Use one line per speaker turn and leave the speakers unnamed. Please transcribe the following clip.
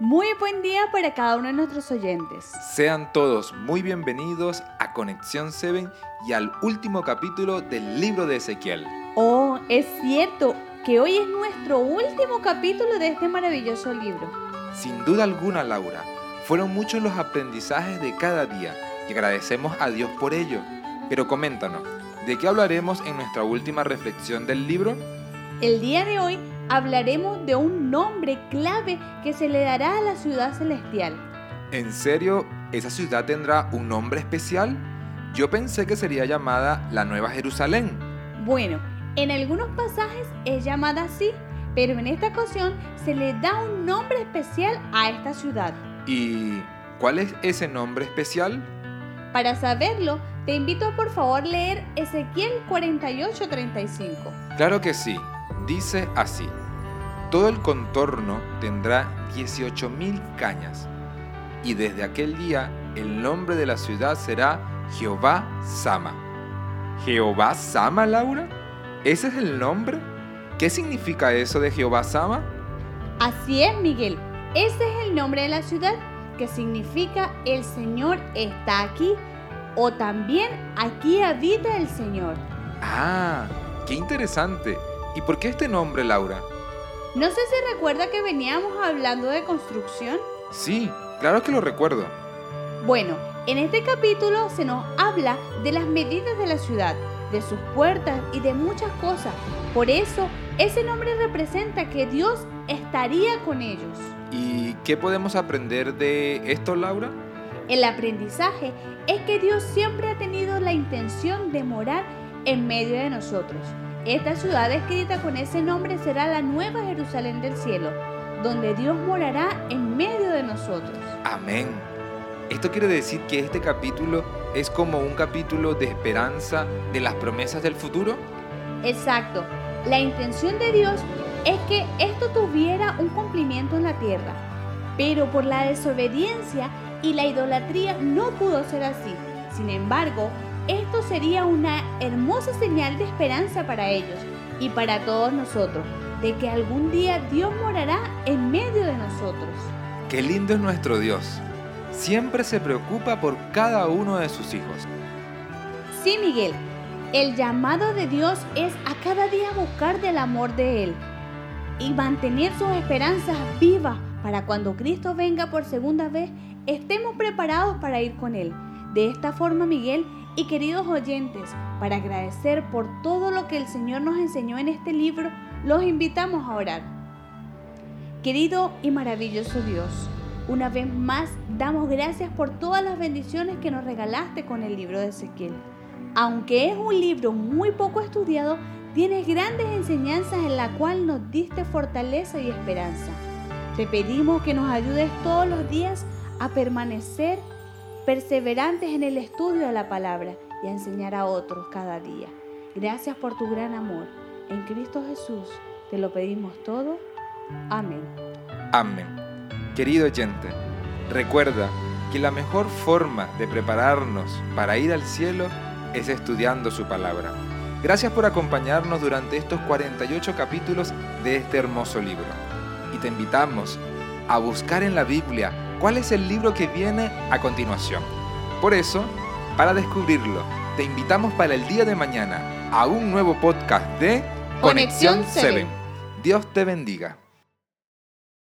Muy buen día para cada uno de nuestros oyentes.
Sean todos muy bienvenidos a Conexión 7 y al último capítulo del libro de Ezequiel.
Oh, es cierto que hoy es nuestro último capítulo de este maravilloso libro.
Sin duda alguna, Laura, fueron muchos los aprendizajes de cada día y agradecemos a Dios por ello. Pero coméntanos, ¿de qué hablaremos en nuestra última reflexión del libro?
El día de hoy hablaremos de un nombre clave que se le dará a la ciudad celestial.
¿En serio? ¿Esa ciudad tendrá un nombre especial? Yo pensé que sería llamada la Nueva Jerusalén.
Bueno, en algunos pasajes es llamada así, pero en esta ocasión se le da un nombre especial a esta ciudad.
¿Y cuál es ese nombre especial?
Para saberlo, te invito a por favor leer Ezequiel 48:35.
Claro que sí, dice así. Todo el contorno tendrá 18.000 cañas, y desde aquel día el nombre de la ciudad será Jehová Sama. ¿Jehová Sama, Laura? ¿Ese es el nombre? ¿Qué significa eso de Jehová Sama?
Así es, Miguel. Ese es el nombre de la ciudad, que significa el Señor está aquí, o también aquí habita el Señor.
Ah, qué interesante. ¿Y por qué este nombre, Laura?
No sé si recuerda que veníamos hablando de construcción.
Sí, claro que lo recuerdo.
Bueno, en este capítulo se nos habla de las medidas de la ciudad, de sus puertas y de muchas cosas. Por eso, ese nombre representa que Dios estaría con ellos.
¿Y qué podemos aprender de esto, Laura?
El aprendizaje es que Dios siempre ha tenido la intención de morar en medio de nosotros. Esta ciudad escrita con ese nombre será la nueva Jerusalén del cielo, donde Dios morará en medio de nosotros.
Amén. Esto quiere decir que este capítulo es como un capítulo de esperanza de las promesas del futuro.
Exacto. La intención de Dios es que esto tuviera un cumplimiento en la tierra, pero por la desobediencia y la idolatría no pudo ser así. Sin embargo, esto sería una hermosa señal de esperanza para ellos y para todos nosotros, de que algún día Dios morará en medio de nosotros.
Qué lindo es nuestro Dios. Siempre se preocupa por cada uno de sus hijos.
Sí, Miguel. El llamado de Dios es a cada día buscar del amor de Él y mantener sus esperanzas vivas para cuando Cristo venga por segunda vez, estemos preparados para ir con Él. De esta forma, Miguel, y queridos oyentes, para agradecer por todo lo que el Señor nos enseñó en este libro, los invitamos a orar. Querido y maravilloso Dios, una vez más damos gracias por todas las bendiciones que nos regalaste con el libro de Ezequiel. Aunque es un libro muy poco estudiado, tienes grandes enseñanzas en la cual nos diste fortaleza y esperanza. Te pedimos que nos ayudes todos los días a permanecer perseverantes en el estudio de la palabra y a enseñar a otros cada día. Gracias por tu gran amor. En Cristo Jesús te lo pedimos todo. Amén.
Amén. Querido oyente, recuerda que la mejor forma de prepararnos para ir al cielo es estudiando su palabra. Gracias por acompañarnos durante estos 48 capítulos de este hermoso libro. Y te invitamos a buscar en la Biblia cuál es el libro que viene a continuación. Por eso, para descubrirlo, te invitamos para el día de mañana a un nuevo podcast de
Conexión 7.
Dios te bendiga.